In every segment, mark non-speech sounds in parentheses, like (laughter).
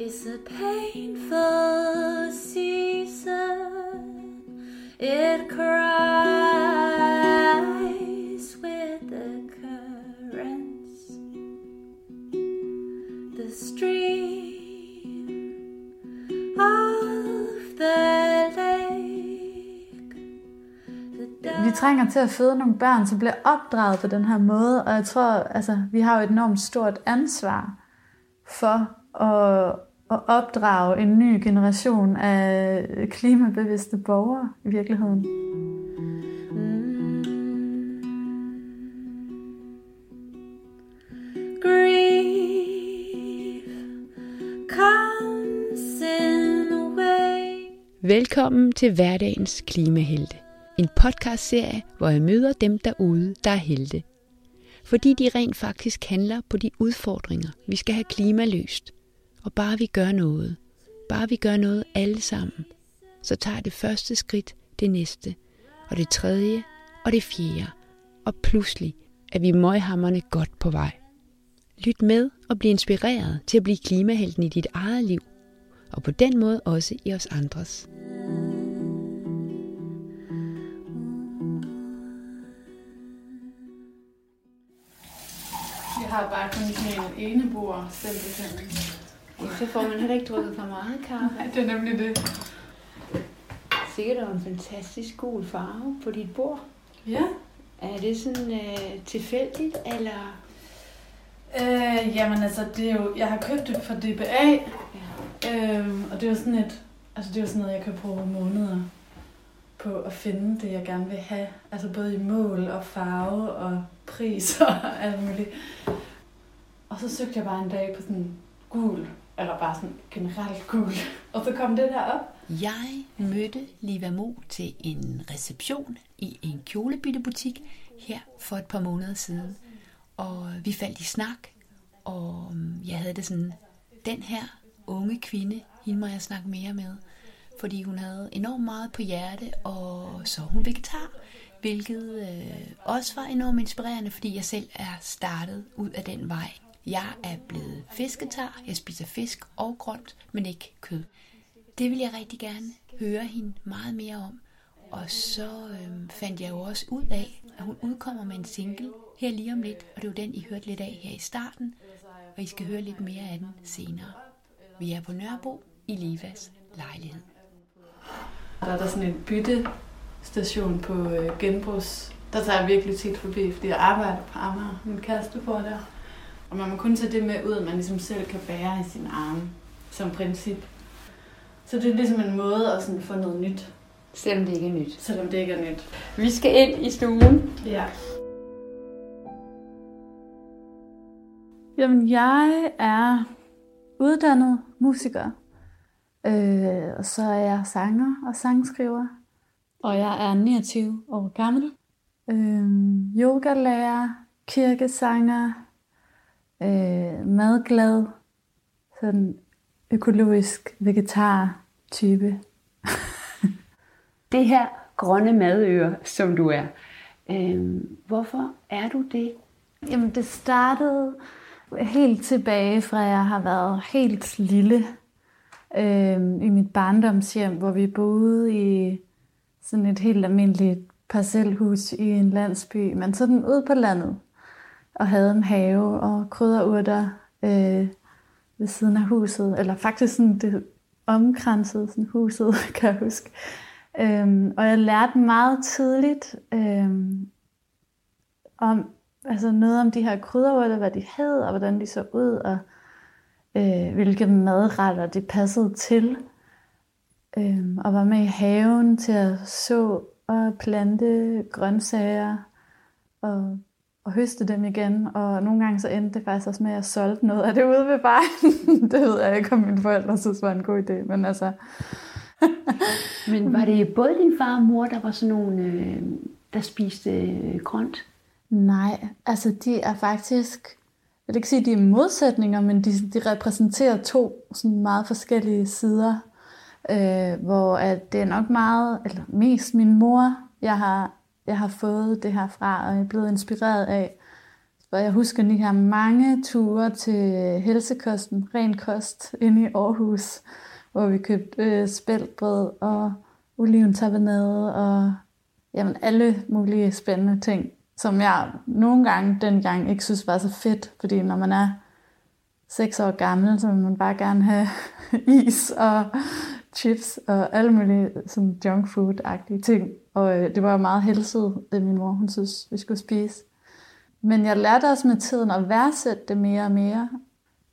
It's a painful season. It cries with the currents. The stream of the lake. Vi trænger til at føde nogle børn, som bliver opdraget på den her måde, og jeg tror, altså, vi har jo et enormt stort ansvar for at, at opdrage en ny generation af klimabevidste borgere i virkeligheden. way. Velkommen til Hverdagens Klimahelte. En podcastserie, hvor jeg møder dem derude, der er helte. Fordi de rent faktisk handler på de udfordringer, vi skal have klimaløst. Og bare vi gør noget, bare vi gør noget alle sammen, så tager det første skridt det næste, og det tredje, og det fjerde. Og pludselig er vi møghammerne godt på vej. Lyt med og bliv inspireret til at blive klimahelten i dit eget liv, og på den måde også i os andres. Jeg har bare kun sådan en ene bord, simpelthen. Så får man heller ikke drukket for meget kaffe. Nej, det er nemlig det. Sikkert en fantastisk gul farve på dit bord. Ja. Er det sådan øh, tilfældigt, eller? Øh, jamen altså, det er jo, jeg har købt det fra DBA, Ja. øhm, og det er jo sådan et, altså det er jo sådan noget, jeg kan bruge måneder på at finde det, jeg gerne vil have. Altså både i mål og farve og pris (laughs) og alt muligt. Og så søgte jeg bare en dag på sådan gul, eller bare sådan generelt cool. Og så kom den der op. Jeg mødte Liva Mo til en reception i en kjolebyttebutik her for et par måneder siden. Og vi faldt i snak, og mm, jeg havde det sådan, den her unge kvinde, hende må jeg snakke mere med. Fordi hun havde enormt meget på hjerte, og så hun vegetar. Hvilket øh, også var enormt inspirerende, fordi jeg selv er startet ud af den vej. Jeg er blevet fisketar, jeg spiser fisk og grønt, men ikke kød. Det vil jeg rigtig gerne høre hende meget mere om. Og så øhm, fandt jeg jo også ud af, at hun udkommer med en single her lige om lidt, og det var den, I hørte lidt af her i starten, og I skal høre lidt mere af den senere. Vi er på Nørrebro i Livas lejlighed. Der er der sådan en byttestation på øh, genbrugs. Der tager jeg virkelig tit forbi, fordi jeg arbejder på Amager. Min kæreste bor der. Og man må kun tage det med ud, at man ligesom selv kan bære i sin arme, som princip. Så det er ligesom en måde at sådan få noget nyt, Selvom det ikke er nyt. selvom det ikke er nyt. Vi skal ind i stuen. Ja. Jamen, jeg er uddannet musiker. Øh, og så er jeg sanger og sangskriver. Og jeg er 29 år gammel. Øh, yogalærer, kirkesanger, øh, madglad, sådan økologisk vegetar type. (laughs) Det her grønne madøre, som du er. Øhm, hvorfor er du det? Jamen, det startede helt tilbage fra, jeg har været helt lille øh, i mit barndomshjem, hvor vi boede i sådan et helt almindeligt parcelhus i en landsby, men sådan ude på landet, og havde en have og krydderurter øh, ved siden af huset, eller faktisk sådan det omkransede sådan huset, (laughs) kan jeg huske. Øhm, og jeg lærte meget tidligt øhm, om altså noget om de her krydderurter, hvad de hed, og hvordan de så ud, og øh, hvilke madretter de passede til. Øhm, og var med i haven til at så og plante grøntsager og, og høste dem igen. Og nogle gange så endte det faktisk også med, at jeg solgte noget af det ude ved vejen. (laughs) det ved jeg ikke, om mine forældre synes var en god idé, men altså... (laughs) Men var det både din far og mor, der var sådan nogle, øh, der spiste øh, grønt? Nej, altså de er faktisk, jeg vil ikke sige, at de er modsætninger, men de, de repræsenterer to sådan meget forskellige sider, øh, hvor at det er nok meget, eller mest min mor, jeg har, jeg har fået det her fra, og jeg er blevet inspireret af. Og jeg husker de her mange ture til helsekosten, ren kost, inde i Aarhus, hvor vi købte øh, spældbrød og oliventabenade og jamen, alle mulige spændende ting, som jeg nogle gange dengang ikke synes var så fedt, fordi når man er seks år gammel, så vil man bare gerne have (laughs) is og chips og alle mulige sådan junk food-agtige ting. Og øh, det var meget helset, det min mor hun synes, vi skulle spise. Men jeg lærte også med tiden at værdsætte det mere og mere.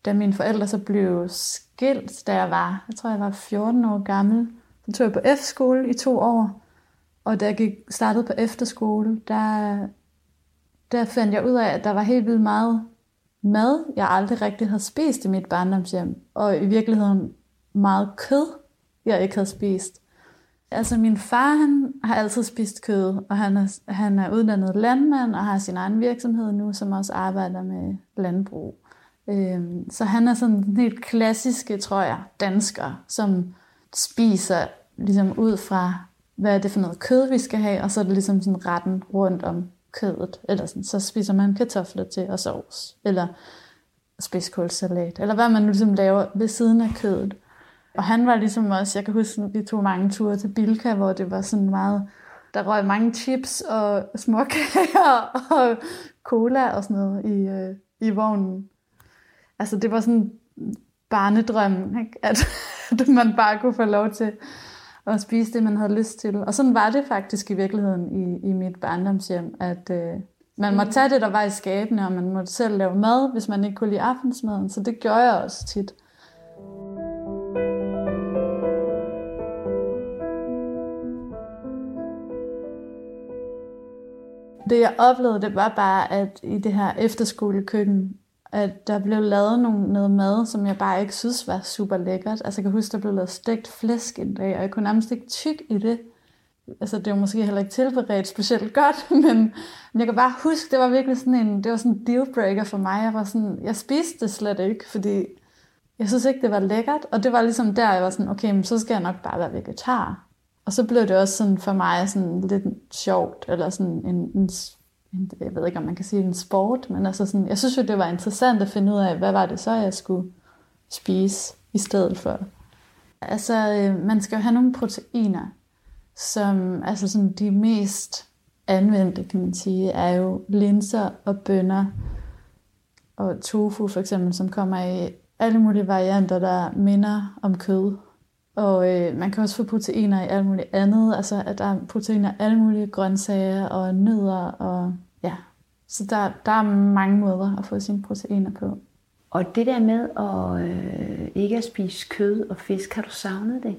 Da mine forældre så blev skilt, da jeg var, jeg tror jeg var 14 år gammel, så tog jeg på F-skole i to år. Og da jeg gik, startede på efterskole, der, der fandt jeg ud af, at der var helt vildt meget mad, jeg aldrig rigtig havde spist i mit barndomshjem. Og i virkeligheden meget kød, jeg ikke havde spist. Altså min far, han har altid spist kød, og han er, han er uddannet landmand og har sin egen virksomhed nu, som også arbejder med landbrug. Øhm, så han er sådan den helt klassiske, tror jeg, dansker, som spiser ligesom ud fra, hvad er det for noget kød, vi skal have, og så er det ligesom sådan retten rundt om kødet. Eller sådan, så spiser man kartofler til og sovs, eller spidskålsalat, eller hvad man nu ligesom laver ved siden af kødet. Og han var ligesom også, jeg kan huske, vi tog mange ture til Bilka, hvor det var sådan meget, der røg mange chips og småkager (laughs) og cola og sådan noget i, øh, i vognen. Altså det var sådan barnedrømmen, ikke? At, (laughs) at man bare kunne få lov til at spise det, man havde lyst til. Og sådan var det faktisk i virkeligheden i, i mit barndomshjem, at øh, man måtte tage det, der var i skabene, og man måtte selv lave mad, hvis man ikke kunne lide aftensmaden. Så det gjorde jeg også tit. Det jeg oplevede, det var bare, at i det her efterskolekøkken, at der blev lavet nogle, noget mad, som jeg bare ikke synes var super lækkert. Altså jeg kan huske, der blev lavet stegt flæsk en dag, og jeg kunne nærmest ikke tyk i det. Altså det var måske heller ikke tilberedt specielt godt, (laughs) men, men jeg kan bare huske, det var virkelig sådan en, det var sådan en dealbreaker for mig. Jeg var sådan, jeg spiste det slet ikke, fordi jeg synes ikke, det var lækkert. Og det var ligesom der, jeg var sådan, okay, men så skal jeg nok bare være vegetar. Og så blev det også sådan for mig sådan lidt sjovt, eller sådan en, en, en jeg ved ikke, om man kan sige en sport, men altså sådan, jeg synes jo, det var interessant at finde ud af, hvad var det så, jeg skulle spise i stedet for. Altså, øh, man skal jo have nogle proteiner, som altså sådan de mest anvendte, kan man sige, er jo linser og bønner og tofu for eksempel, som kommer i alle mulige varianter, der minder om kød. Og øh, man kan også få proteiner i alt muligt andet. Altså, at der er proteiner i alle mulige grøntsager og nødder. Og, ja. Så der, der er mange måder at få sine proteiner på. Og det der med at øh, ikke at spise kød og fisk, har du savnet det?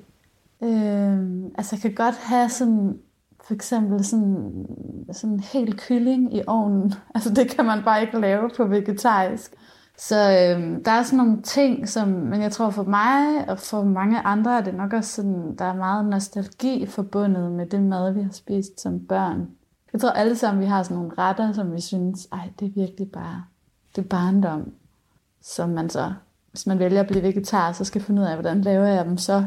Øh, altså, jeg kan godt have sådan, for eksempel sådan, sådan en hel kylling i ovnen. (laughs) Altså, det kan man bare ikke lave på vegetarisk. Så øh, der er sådan nogle ting, som, men jeg tror for mig og for mange andre er det nok også sådan, der er meget nostalgi forbundet med det mad, vi har spist som børn. Jeg tror alle sammen, vi har sådan nogle retter, som vi synes, ej, det er virkelig bare, det er barndom. Som man så, hvis man vælger at blive vegetar, så skal finde ud af, hvordan laver jeg dem så.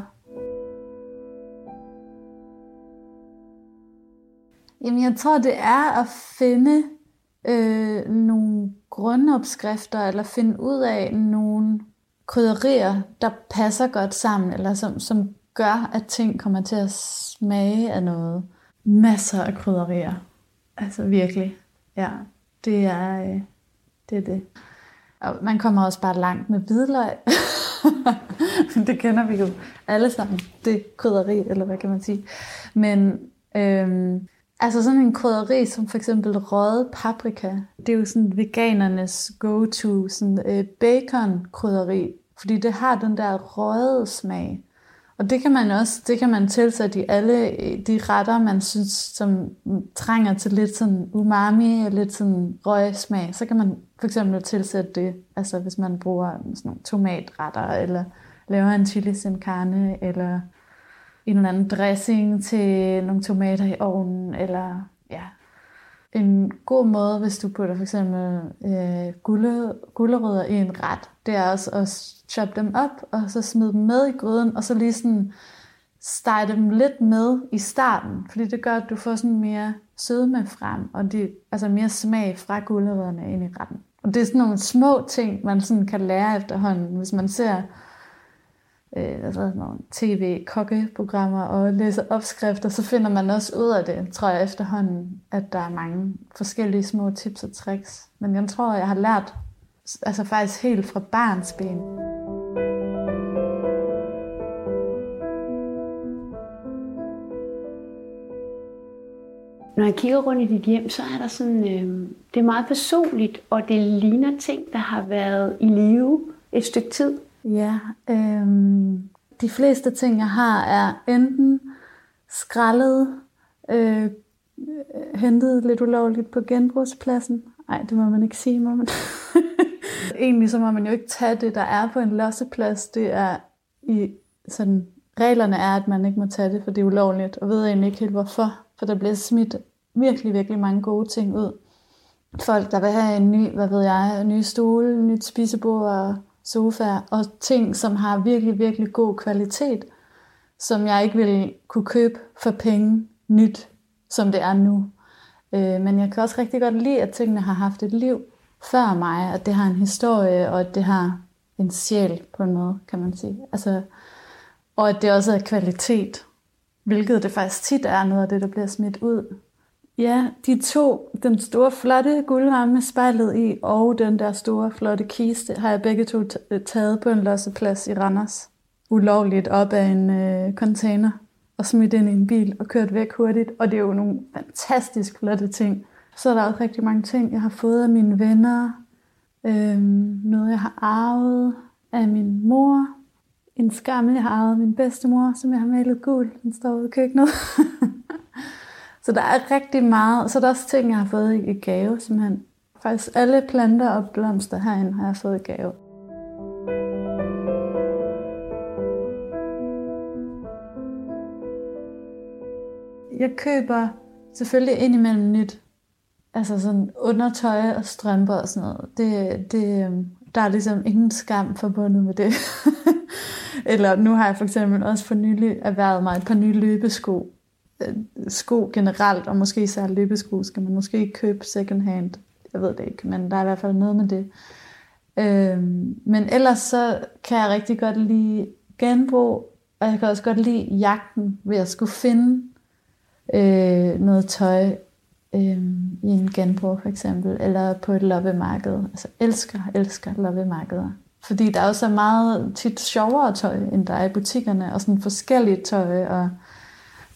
Jamen, jeg tror, det er at finde øh, nogle grundopskrifter, eller finde ud af nogle krydderier, der passer godt sammen, eller som, som gør, at ting kommer til at smage af noget. Masser af krydderier. Altså virkelig. Ja, det er øh, det. Er det. Og man kommer også bare langt med hvidløg. (laughs) det kender vi jo alle sammen. Det krydderi, eller hvad kan man sige. Men øhm, Altså sådan en krydderi som for eksempel røget paprika, det er jo sådan veganernes go-to sådan øh, bacon krydderi, fordi det har den der røget smag. Og det kan man også, det kan man tilsætte i alle øh, de retter, man synes, som trænger til lidt sådan umami og lidt sådan røgsmag. Så kan man for eksempel tilsætte det, altså hvis man bruger sådan nogle tomatretter, eller laver en chili sin carne, eller en eller anden dressing til nogle tomater i ovnen, eller ja, en god måde, hvis du putter for eksempel øh, gulle, gullerødder i en ret, det er også at choppe dem op, og så smide dem med i gryden, og så lige sådan stege dem lidt med i starten, fordi det gør, at du får sådan mere sødme frem, og de, altså mere smag fra gullerødderne ind i retten. Og det er sådan nogle små ting, man sådan kan lære efterhånden, hvis man ser øh, hvad hedder, nogle tv-kokkeprogrammer og læser opskrifter, så finder man også ud af det, tror jeg efterhånden, at der er mange forskellige små tips og tricks. Men jeg tror, jeg har lært altså faktisk helt fra barns ben. Når jeg kigger rundt i dit hjem, så er der sådan, øh, det er meget personligt, og det ligner ting, der har været i live et stykke tid. Ja, øhm, de fleste ting, jeg har, er enten skrællet, øh, hentet lidt ulovligt på genbrugspladsen. Nej, det må man ikke sige, må man. (laughs) Egentlig så må man jo ikke tage det, der er på en losseplads. Det er i sådan, reglerne er, at man ikke må tage det, for det er ulovligt, og ved egentlig ikke helt hvorfor. For der bliver smidt virkelig, virkelig mange gode ting ud. Folk, der vil have en ny, hvad ved jeg, en ny stol, en nyt spisebord og sofaer og ting, som har virkelig, virkelig god kvalitet, som jeg ikke ville kunne købe for penge nyt, som det er nu. Øh, men jeg kan også rigtig godt lide, at tingene har haft et liv før mig, at det har en historie, og at det har en sjæl på en måde, kan man sige. Altså, og at det også er kvalitet, hvilket det faktisk tit er noget af det, der bliver smidt ud. Ja, de to, den store flotte guldramme med spejlet i, og den der store flotte kiste, har jeg begge to taget på en losseplads i Randers. Ulovligt op af en øh, container og smidt ind i en bil og kørt væk hurtigt. Og det er jo nogle fantastisk flotte ting. Så er der også rigtig mange ting, jeg har fået af mine venner. Øhm, noget, jeg har arvet af min mor. En skammel, jeg har arvet af min bedstemor, som jeg har malet gul. Den står ude i køkkenet. (laughs) Så der er rigtig meget. Så der er også ting, jeg har fået i gave, simpelthen. Faktisk alle planter og blomster herinde har jeg fået i gave. Jeg køber selvfølgelig indimellem nyt. Altså sådan undertøj og strømper og sådan noget. Det, det, øhm, der er ligesom ingen skam forbundet med det. (laughs) Eller nu har jeg for eksempel også for nylig erhvervet mig et par nye løbesko Øh, sko generelt, og måske især løbesko, skal man måske ikke købe second hand. Jeg ved det ikke, men der er i hvert fald noget med det. Øhm, men ellers så kan jeg rigtig godt lide genbrug, og jeg kan også godt lide jagten ved at skulle finde øh, noget tøj øh, i en genbrug for eksempel, eller på et loppemarked. Altså elsker, elsker loppemarkeder. Fordi der er også meget tit sjovere tøj, end der er i butikkerne, og sådan forskelligt tøj, og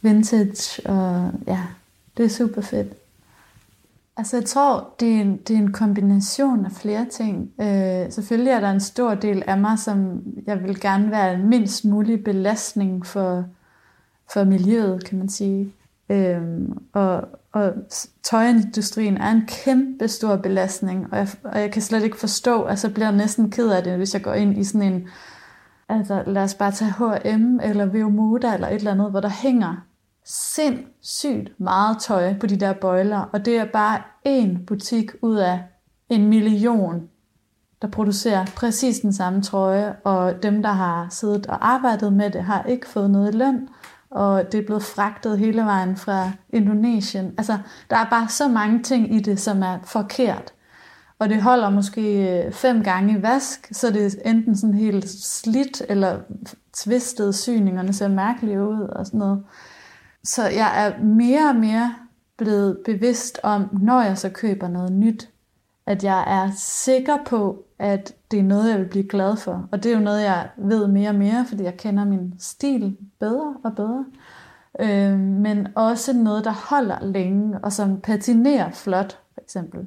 vintage, og ja, det er super fedt. Altså jeg tror, det er en, det er en kombination af flere ting. Øh, selvfølgelig er der en stor del af mig, som jeg vil gerne være en mindst mulig belastning for, for miljøet, kan man sige. Øh, og, og tøjindustrien er en kæmpe stor belastning, og jeg, og jeg kan slet ikke forstå, at så bliver jeg næsten ked af det, hvis jeg går ind i sådan en, altså lad os bare tage H&M eller Veo Moda eller et eller andet, hvor der hænger sindssygt meget tøj på de der bøjler, og det er bare én butik ud af en million, der producerer præcis den samme trøje, og dem, der har siddet og arbejdet med det, har ikke fået noget i løn, og det er blevet fragtet hele vejen fra Indonesien. Altså, der er bare så mange ting i det, som er forkert. Og det holder måske øh, fem gange i vask, så det er enten sådan helt slidt, eller tvistet syningerne ser mærkelige ud og sådan noget. Så jeg er mere og mere blevet bevidst om, når jeg så køber noget nyt, at jeg er sikker på, at det er noget, jeg vil blive glad for. Og det er jo noget, jeg ved mere og mere, fordi jeg kender min stil bedre og bedre. Øh, men også noget, der holder længe, og som patinerer flot, for eksempel.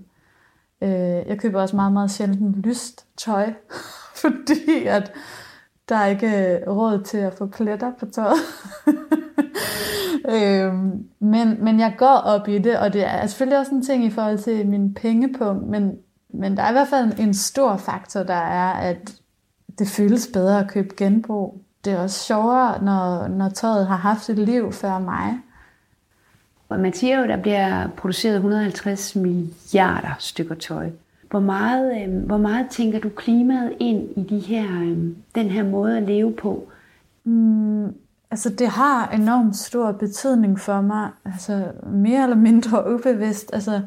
Øh, jeg køber også meget, meget sjældent lyst tøj, (laughs) fordi at der er ikke øh, råd til at få pletter på tøjet. (laughs) (laughs) øhm, men, men jeg går op i det, og det er selvfølgelig også en ting i forhold til min pengepunkt, men, men der er i hvert fald en stor faktor, der er, at det føles bedre at købe genbrug. Det er også sjovere, når, når tøjet har haft et liv før mig. Og man siger jo, der bliver produceret 150 milliarder stykker tøj. Hvor meget, øh, hvor meget tænker du klimaet ind i de her, øh, den her måde at leve på? Mm, Altså det har enormt stor betydning for mig, altså mere eller mindre (laughs) ubevidst, altså,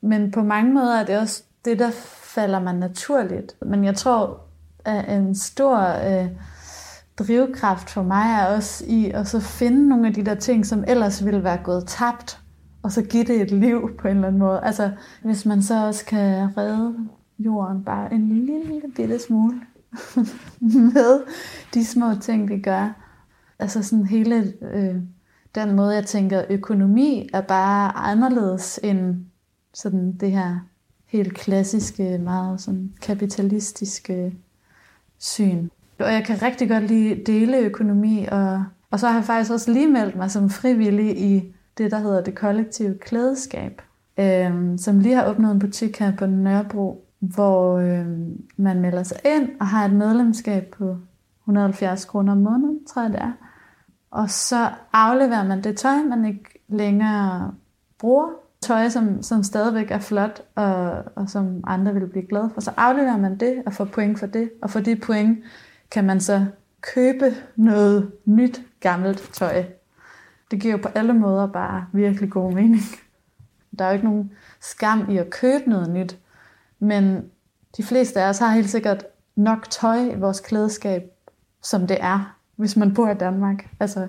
men på mange måder er det også det, der falder mig naturligt. Men jeg tror, at en stor øh, drivkraft for mig er også i at så finde nogle af de der ting, som ellers ville være gået tabt, og så give det et liv på en eller anden måde. Altså, hvis man så også kan redde jorden bare en lille bitte smule (laughs) med de små ting, vi gør. Altså sådan hele øh, den måde, jeg tænker, økonomi er bare anderledes end sådan det her helt klassiske, meget sådan kapitalistiske syn. Og jeg kan rigtig godt lide deleøkonomi, og, og så har jeg faktisk også lige meldt mig som frivillig i det, der hedder det kollektive klædeskab, øh, som lige har åbnet en butik her på Nørrebro, hvor øh, man melder sig ind og har et medlemskab på 170 kroner om måneden, tror jeg det er. Og så afleverer man det tøj, man ikke længere bruger. Tøj, som, som stadigvæk er flot, og, og som andre vil blive glade for. Så afleverer man det og får point for det. Og for de point kan man så købe noget nyt, gammelt tøj. Det giver jo på alle måder bare virkelig god mening. Der er jo ikke nogen skam i at købe noget nyt. Men de fleste af os har helt sikkert nok tøj i vores klædeskab, som det er, hvis man bor i Danmark. Altså,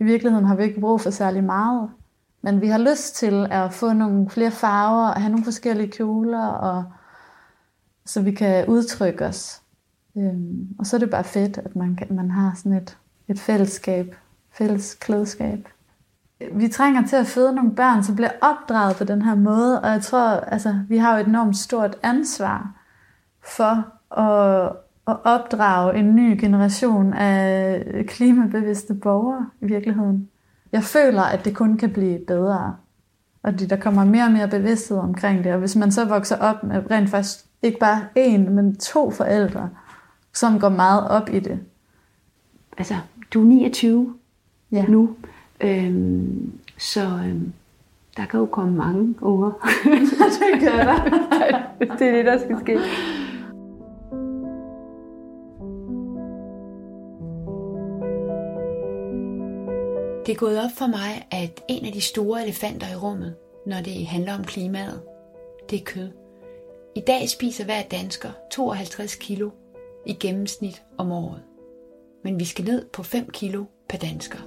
i virkeligheden har vi ikke brug for særlig meget. Men vi har lyst til at få nogle flere farver, og have nogle forskellige kjoler, og, så vi kan udtrykke os. Øhm, og så er det bare fedt, at man, kan, man har sådan et, et fællesskab, fælles klædeskab. Vi trænger til at føde nogle børn, som bliver opdraget på den her måde, og jeg tror, altså, vi har jo et enormt stort ansvar for at, at opdrage en ny generation af klimabevidste borgere i virkeligheden. Jeg føler, at det kun kan blive bedre, og der kommer mere og mere bevidsthed omkring det. Og hvis man så vokser op med rent faktisk ikke bare én, men to forældre, som går meget op i det. Altså, du er 29 Ja. nu, øhm, så øhm, der kan jo komme mange unger. (laughs) det gør der. (laughs) det er det, der skal ske. Gået op for mig, at en af de store elefanter i rummet, når det handler om klimaet, det er kød. I dag spiser hver dansker 52 kilo i gennemsnit om året. Men vi skal ned på 5 kilo per dansker.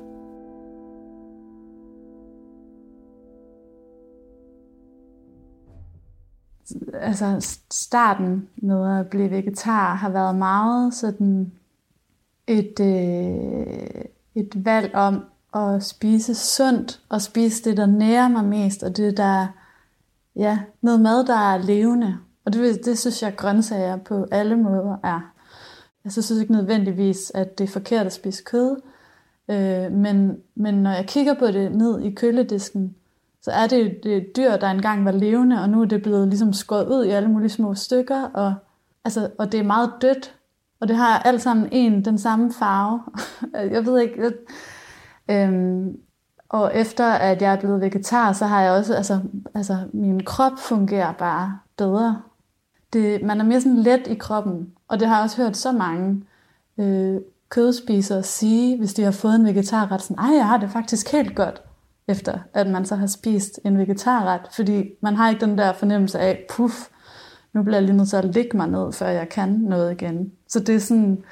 altså starten med at blive vegetar har været meget sådan et, øh, et valg om at spise sundt og spise det, der nærer mig mest, og det der, ja, noget mad, der er levende. Og det, det synes jeg, grøntsager på alle måder er. Jeg synes ikke nødvendigvis, at det er forkert at spise kød, øh, men, men når jeg kigger på det ned i køledisken, så er det det et dyr, der engang var levende, og nu er det blevet ligesom skåret ud i alle mulige små stykker, og, altså, og det er meget dødt, og det har alt sammen en, den samme farve. (laughs) jeg ved ikke, jeg, øhm, og efter at jeg er blevet vegetar, så har jeg også, altså, altså min krop fungerer bare bedre. Det, man er mere sådan let i kroppen, og det har jeg også hørt så mange øh, kødspisere sige, hvis de har fået en vegetarret, sådan, ej, jeg har det faktisk helt godt efter at man så har spist en vegetarret, fordi man har ikke den der fornemmelse af, puff, nu bliver jeg lige nødt til at ligge mig ned, før jeg kan noget igen. Så det er sådan,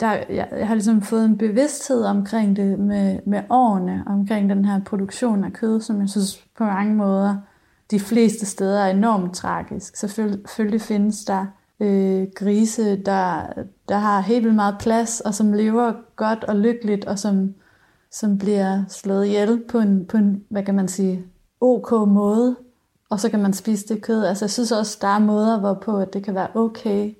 der, jeg, jeg har ligesom fået en bevidsthed omkring det med, med årene, omkring den her produktion af kød, som jeg synes på mange måder, de fleste steder er enormt tragisk. Selvfølgelig findes der øh, grise, der, der har helt vildt meget plads, og som lever godt og lykkeligt, og som som bliver slået ihjel på en, på en, hvad kan man sige, ok måde, og så kan man spise det kød. Altså jeg synes også, der er måder, hvorpå at det kan være okay.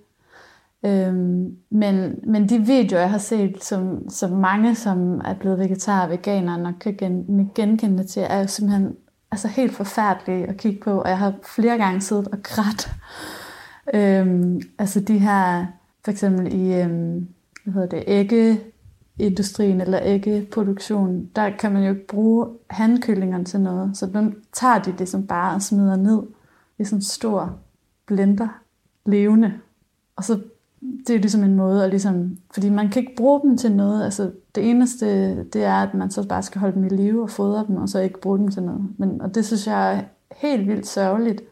Øhm, men, men de videoer, jeg har set, som, som mange, som er blevet vegetarer og veganer, nok kan gen, genkende det til, er jo simpelthen altså helt forfærdelige at kigge på, og jeg har flere gange siddet og grædt. Øhm, altså de her, for eksempel i, øhm, hvad hedder det, æggeindustrien eller æggeproduktion, der kan man jo ikke bruge handkyllingerne til noget. Så nu tager de det som bare og smider ned i sådan en stor blender, levende. Og så det er ligesom en måde at ligesom, fordi man kan ikke bruge dem til noget, altså det eneste, det er, at man så bare skal holde dem i live og fodre dem, og så ikke bruge dem til noget. Men, og det synes jeg er helt vildt sørgeligt.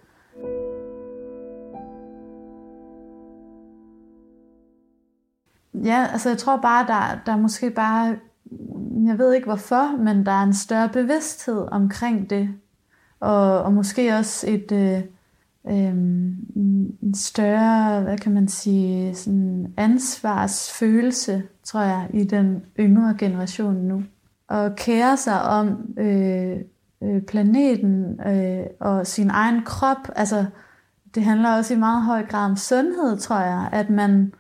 Ja, altså jeg tror bare, der, der er måske bare, jeg ved ikke hvorfor, men der er en større bevidsthed omkring det. Og, og måske også et, øh, øh, en større, hvad kan man sige, sådan ansvarsfølelse, tror jeg, i den yngre generation nu. Og kære sig om øh, øh, planeten øh, og sin egen krop. Altså, det handler også i meget høj grad om sundhed, tror jeg, at man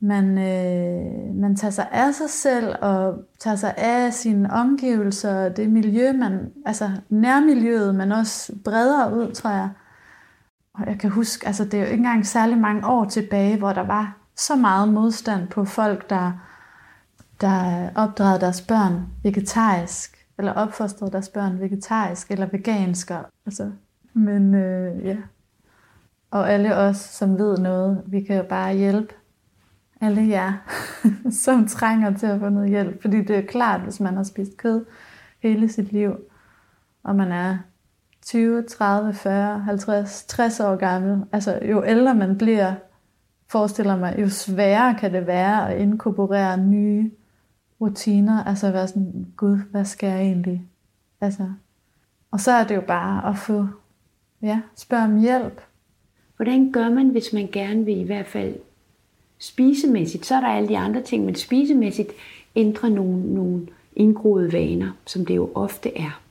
man, øh, man tager sig af sig selv og tager sig af sine omgivelser, det miljø, man, altså nærmiljøet, men også bredere ud, tror jeg. Og jeg kan huske, altså det er jo ikke engang særlig mange år tilbage, hvor der var så meget modstand på folk, der, der opdragede deres børn vegetarisk, eller opfostrede deres børn vegetarisk eller vegansk. Altså, men øh, ja. Og alle os, som ved noget, vi kan jo bare hjælpe alle jer, (laughs) som trænger til at få noget hjælp. Fordi det er klart, hvis man har spist kød hele sit liv, og man er 20, 30, 40, 50, 60 år gammel, altså jo ældre man bliver, forestiller mig, jo sværere kan det være at inkorporere nye rutiner, altså være sådan, gud, hvad skal jeg egentlig? Altså, og så er det jo bare at få, ja, spørge om hjælp. Hvordan gør man, hvis man gerne vil i hvert fald spisemæssigt, så er der alle de andre ting, men spisemæssigt ændre nogle, nogle indgroede vaner, som det jo ofte er.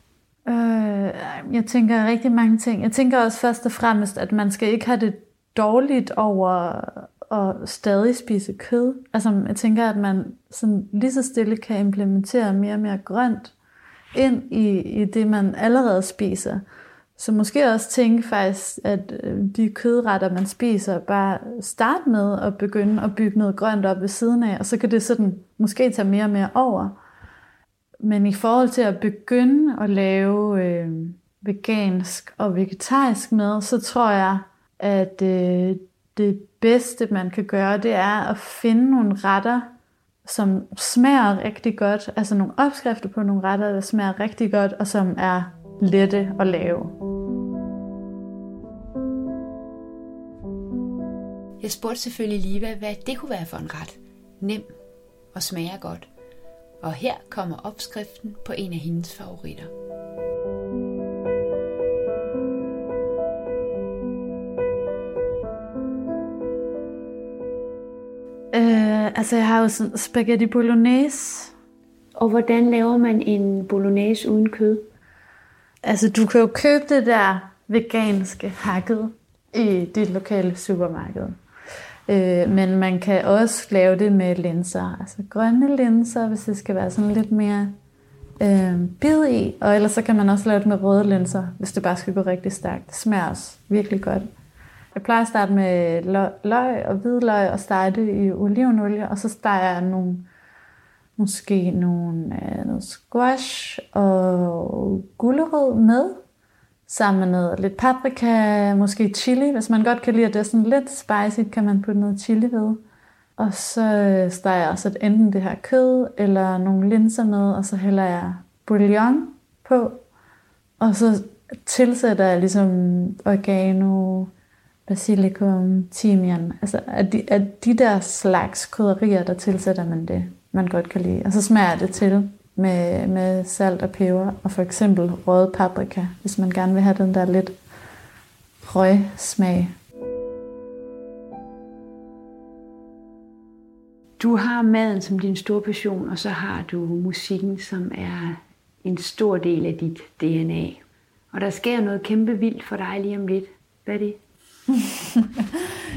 Øh, jeg tænker rigtig mange ting. Jeg tænker også først og fremmest, at man skal ikke have det dårligt over at stadig spise kød. Altså, jeg tænker, at man sådan lige så stille kan implementere mere og mere grønt ind i, i det, man allerede spiser. Så måske også tænke faktisk, at øh, de kødretter, man spiser, bare starte med at begynde at bygge noget grønt op ved siden af, og så kan det sådan måske tage mere og mere over. Men i forhold til at begynde at lave øh, vegansk og vegetarisk mad, så tror jeg, at øh, det bedste, man kan gøre, det er at finde nogle retter, som smager rigtig godt. Altså nogle opskrifter på nogle retter, der smager rigtig godt, og som er lette at lave. Jeg spurgte selvfølgelig Liva, hvad det kunne være for en ret. Nem og smager godt. Og her kommer opskriften på en af hendes favoritter. Øh, altså jeg har jo sådan spaghetti bolognese. Og hvordan laver man en bolognese uden kød? Altså du kan jo købe det der veganske hakket i dit lokale supermarked. Øh, men man kan også lave det med linser, altså grønne linser, hvis det skal være sådan lidt mere øh, bid i. Og ellers så kan man også lave det med røde linser, hvis det bare skal gå rigtig stærkt. Det smager også virkelig godt. Jeg plejer at starte med løg og hvidløg og stege det i olivenolie, og så steger jeg nogle, måske nogle, øh, noget squash og gulerod med, sammen med noget lidt paprika, måske chili. Hvis man godt kan lide, at det er sådan lidt spicy, kan man putte noget chili ved. Og så steger jeg også enten det her kød, eller nogle linser med, og så hælder jeg bouillon på. Og så tilsætter jeg ligesom oregano, basilikum, timian. Altså at de, at de der slags krydderier, der tilsætter man det, man godt kan lide. Og så smager det til med, med salt og peber, og for eksempel rød paprika, hvis man gerne vil have den der lidt røg smag. Du har maden som din store passion, og så har du musikken, som er en stor del af dit DNA. Og der sker noget kæmpe vildt for dig lige om lidt. Hvad er det?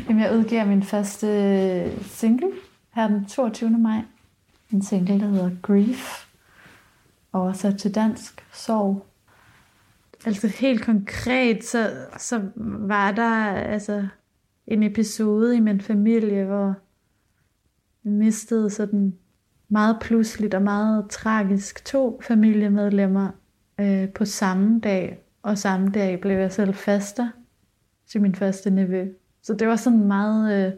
Jamen, jeg udgiver min første single her den 22. maj. En single, der hedder Grief oversat til dansk, sorg. Altså helt konkret, så, så var der altså en episode i min familie, hvor vi mistede sådan meget pludseligt og meget tragisk to familiemedlemmer øh, på samme dag, og samme dag blev jeg selv faster til min første nevø. Så det var sådan en meget, øh,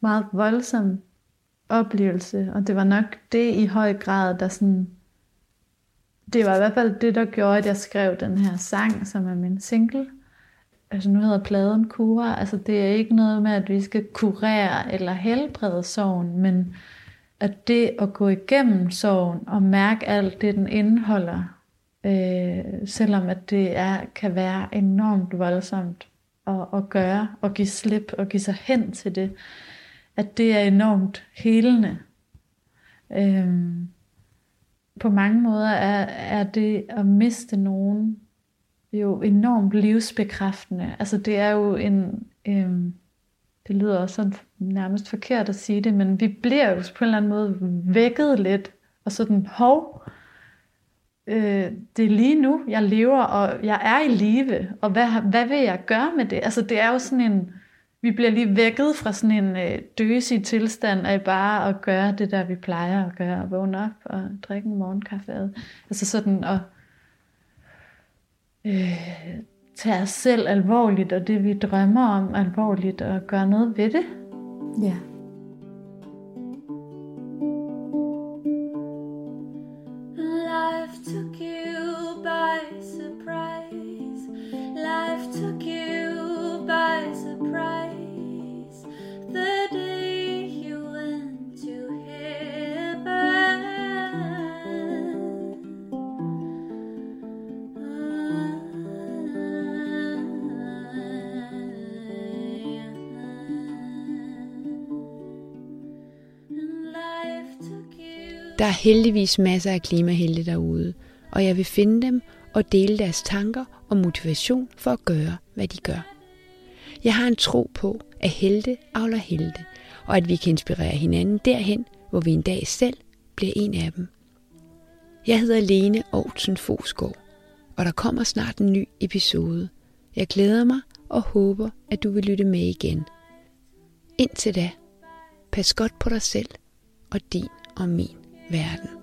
meget voldsom oplevelse, og det var nok det i høj grad, der sådan det var i hvert fald det, der gjorde, at jeg skrev den her sang, som er min single. altså nu hedder pladen kura, altså det er ikke noget med, at vi skal kurere eller helbrede sorgen, men at det at gå igennem sorgen og mærke alt det, den indeholder, øh, selvom at det er, kan være enormt voldsomt at, at gøre, og give slip og give sig hen til det, at det er enormt helende. Øh, på mange måder er, er det at miste nogen jo enormt livsbekræftende. Altså det er jo en, øhm, det lyder også sådan nærmest forkert at sige det, men vi bliver jo på en eller anden måde vækket lidt, og sådan, hov, øh, det er lige nu, jeg lever, og jeg er i live, og hvad, hvad vil jeg gøre med det? Altså det er jo sådan en, vi bliver lige vækket fra sådan en øh, døsig tilstand af bare at gøre det der, vi plejer at gøre, at vågne op og drikke en morgenkaffe. Altså sådan at øh, tage os selv alvorligt, og det vi drømmer om alvorligt, og gøre noget ved det. Ja. Der er heldigvis masser af klimahelte derude, og jeg vil finde dem og dele deres tanker og motivation for at gøre, hvad de gør. Jeg har en tro på, at helte avler helte, og at vi kan inspirere hinanden derhen, hvor vi en dag selv bliver en af dem. Jeg hedder Lene Aarhusen Fosgaard, og der kommer snart en ny episode. Jeg glæder mig og håber, at du vil lytte med igen. Indtil da, pas godt på dig selv og din og min werden.